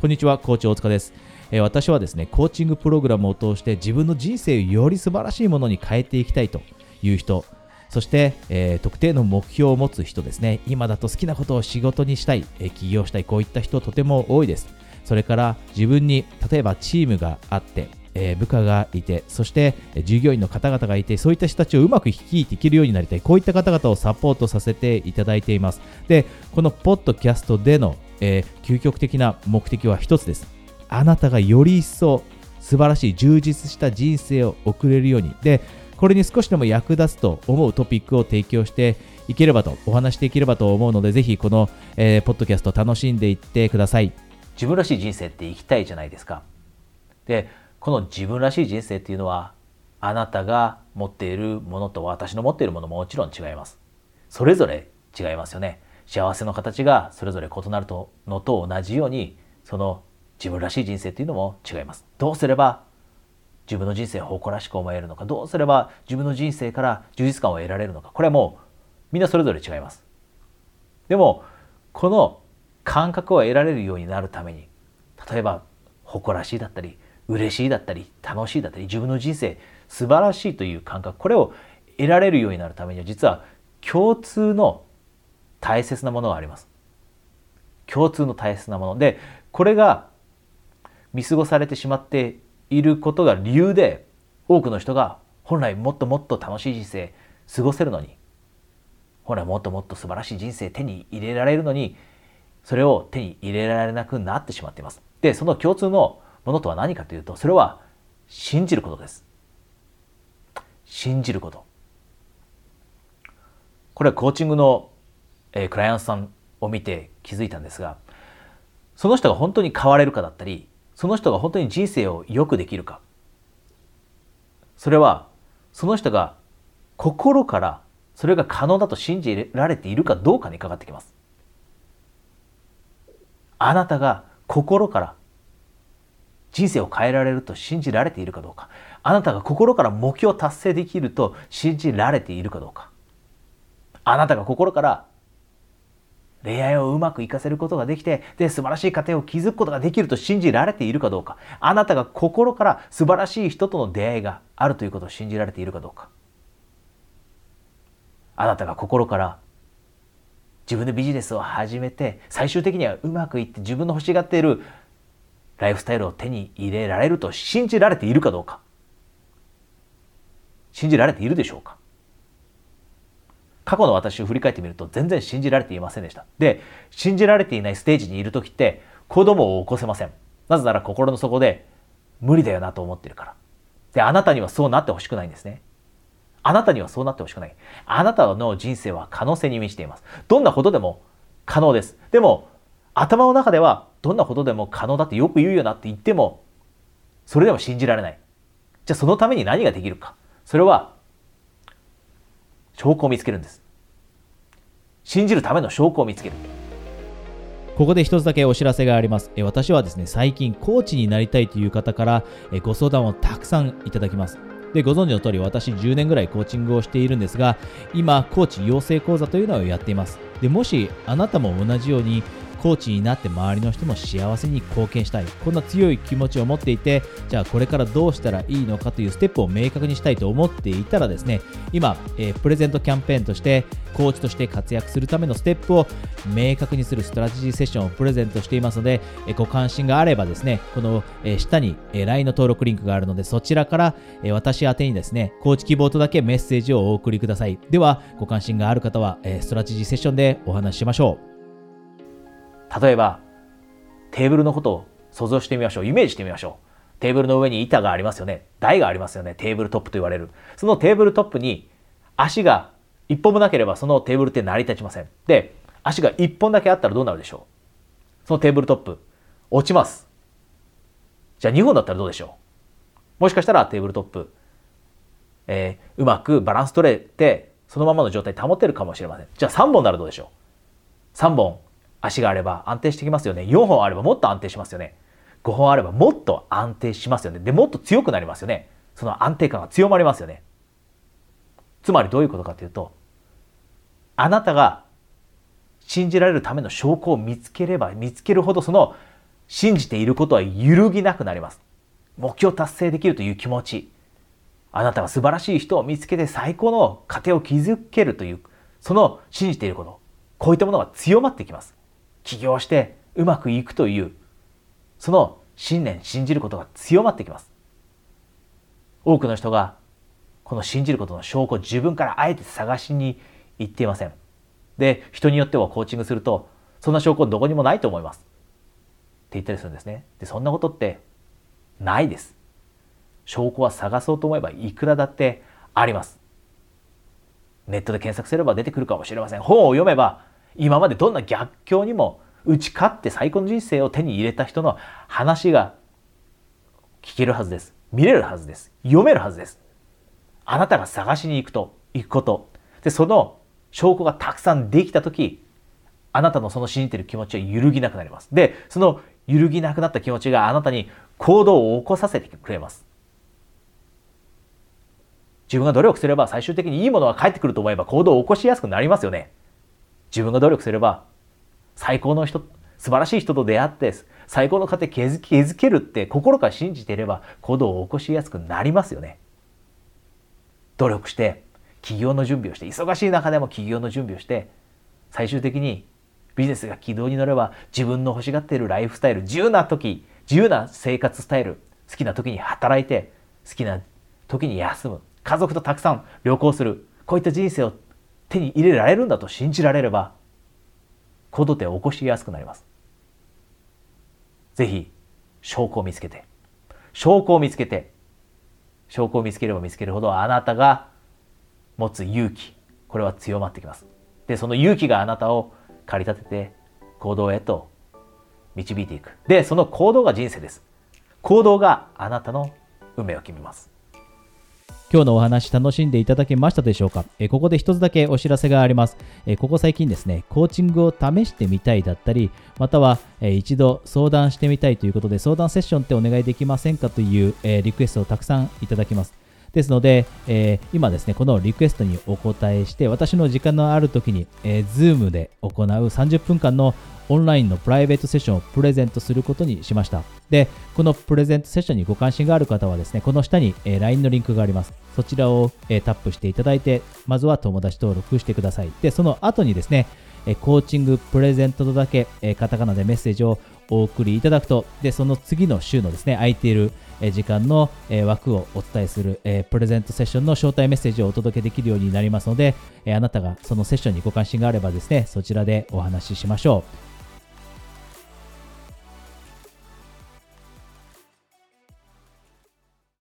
こんにちは、コーチ大塚です。え、私はですね、コーチングプログラムを通して自分の人生をより素晴らしいものに変えていきたいという人、そして、えー、特定の目標を持つ人ですね、今だと好きなことを仕事にしたい、え、起業したい、こういった人とても多いです。それから自分に、例えばチームがあって、えー、部下がいて、そして従業員の方々がいて、そういった人たちをうまく率いていけるようになりたい、こういった方々をサポートさせていただいています。で、このポッドキャストでの、えー、究極的な目的は一つです。あなたがより一層素晴らしい充実した人生を送れるように。で、これに少しでも役立つと思うトピックを提供していければと、お話していければと思うので、ぜひこの、えー、ポッドキャスト楽しんでいってください。自分らしい人生って生きたいじゃないですか。で、この自分らしい人生っていうのはあなたが持っているものと私の持っているものももちろん違います。それぞれ違いますよね。幸せの形がそれぞれ異なるのと同じようにその自分らしい人生っていうのも違います。どうすれば自分の人生を誇らしく思えるのかどうすれば自分の人生から充実感を得られるのかこれはもうみんなそれぞれ違います。でもこの感覚を得られるようになるために例えば誇らしいだったり嬉しいだったり楽しいだったり自分の人生素晴らしいという感覚これを得られるようになるためには実は共通の大切なものがあります。共通の大切なものでこれが見過ごされてしまっていることが理由で多くの人が本来もっともっと楽しい人生過ごせるのに本来もっともっと素晴らしい人生手に入れられるのにそれを手に入れられなくなってしまっています。でその共通のものとは何かというとそれは信じることです信じることこれはコーチングの、えー、クライアントさんを見て気づいたんですがその人が本当に変われるかだったりその人が本当に人生を良くできるか。それはその人が心からそれが可能だと信じられているかどうかにかかってきます。あなたが心から人生を変えられると信じられているかどうか。あなたが心から目標を達成できると信じられているかどうか。あなたが心から恋愛をうまくいかせることができてで素晴らしい家庭を築くことができると信じられているかどうか。あなたが心から素晴らしい人との出会いがあるということを信じられているかどうか。あなたが心から自分でビジネスを始めて最終的にはうまくいって自分の欲しがっているライフスタイルを手に入れられると信じられているかどうか。信じられているでしょうか。過去の私を振り返ってみると全然信じられていませんでした。で、信じられていないステージにいる時って子供を起こせません。なぜなら心の底で無理だよなと思ってるから。で、あなたにはそうなってほしくないんですね。あなたにはそうなってほしくない。あなたの人生は可能性に満ちています。どんなことでも可能です。でも、頭の中ではどんなことでも可能だってよく言うよなって言ってもそれでも信じられないじゃあそのために何ができるかそれは証拠を見つけるんです信じるための証拠を見つけるここで一つだけお知らせがあります。え私はですね、最近コーチになりたいという方からえご相談をたくさんいただきます。で、ご存知の通り私10年ぐらいコーチングをしているんですが、今、コーチ養成講座というのをやっています。で、もしあなたも同じようにコーチになって周りの人の幸せに貢献したい。こんな強い気持ちを持っていてじゃあこれからどうしたらいいのかというステップを明確にしたいと思っていたらですね今、えー、プレゼントキャンペーンとしてコーチとして活躍するためのステップを明確にするストラテジーセッションをプレゼントしていますので、えー、ご関心があればですねこの、えー、下に、え、LINE の登録リンクがあるのでそちらから、え、私宛にですねコーチ希望とだけメッセージをお送りください。ではご関心がある方は、え、ストラテジーセッションでお話ししましょう。例えばテーブルのことを想像してみましょう。イメージしてみましょう。テーブルの上に板がありますよね。台がありますよね。テーブルトップと言われる。そのテーブルトップに足が一本もなければそのテーブルって成り立ちません。で、足が一本だけあったらどうなるでしょう？そのテーブルトップ、落ちます。じゃあ2本だったらどうでしょう？もしかしたらテーブルトップ、えー、うまくバランス取れて、そのままの状態保てるかもしれません。じゃあ3本ならどうでしょう ?3 本足があれば安定してきますよね。4本あればもっと安定しますよね。5本あればもっと安定しますよね。で、もっと強くなりますよね。その安定感が強まりますよね。つまりどういうことかというと、あなたが信じられるための証拠を見つければ見つけるほどその信じていることは揺るぎなくなります目標達成できるという気持ちあなたが素晴らしい人を見つけて最高の家庭を築けるというその信じていることこういったものが強まってきます起業してうまくいくというその信念信じることが強まってきます。多くの人がこの信じることの証拠を自分からあえて探しに行っていません。で人によってはコーチングするとそんな証拠どこにもないと思います。って言ったりするんですね。でそんなことってないです。証拠は探そうと思えばいくらだってあります。ネットで検索すれば出てくるかもしれません。本を読めば今までどんな逆境にも打ち勝って最高の人生を手に入れた人の話が聞けるはずです。見れるはずです。読めるはずです。あなたが探しに行くと行くこと。でその証拠がたくさんできた時あなたのその信じてる気持ちは揺るぎなくなります。でその揺るぎなくなった気持ちがあなたに行動を起こさせてくれます。自分が努力すれば最終的にいいものが返ってくると思えば行動を起こしやすくなりますよね。自分が努力すれば最高の人素晴らしい人と出会って最高の家庭築築けるって心から信じていれば行動を起こしやすくなりますよね。努力して起業の準備をして忙しい中でも起業の準備をして最終的にビジネスが軌道に乗れば自分の欲しがっているライフスタイル自由な時自由な生活スタイル好きな時に働いて好きな時に休む家族とたくさん旅行するこういった人生を手に入れられるんだと信じられれば行動点を起こしやすくなります。ぜひ証拠を見つけて証拠を見つけて証拠を見つければ見つけるほどあなたが持つ勇気これは強まってきます。でその勇気があなたを駆り立てて行動へと導いていく。でその行動が人生です。行動があなたの運命を決めます。今日のお話楽しんでいただけましたでしょうか、えここで一つだけお知らせがあります、えここ最近ですね、コーチングを試してみたいだったり、または、え一度相談してみたいということで、相談セッションってお願いできませんかという、えリクエストをたくさんいただきます。ですので、えー、今ですね、このリクエストにお答えして、私の時間のある時に、えー、Zoom で行う30分間のオンラインのプライベートセッションをプレゼントすることにしました。で、このプレゼントセッションにご関心がある方はですね、この下に、え、LINE のリンクがあります。そちらを、え、タップしていただいて、まずは友達登録してください。で、その後にですね、え、コーチングプレゼントとだけ、え、カタカナでメッセージをお送りいただくと、で、その次の週のですね、空いている時間の枠をお伝えするプレゼントセッションの招待メッセージをお届けできるようになりますので、あなたがそのセッションにご関心があればですね、そちらでお話ししましょう。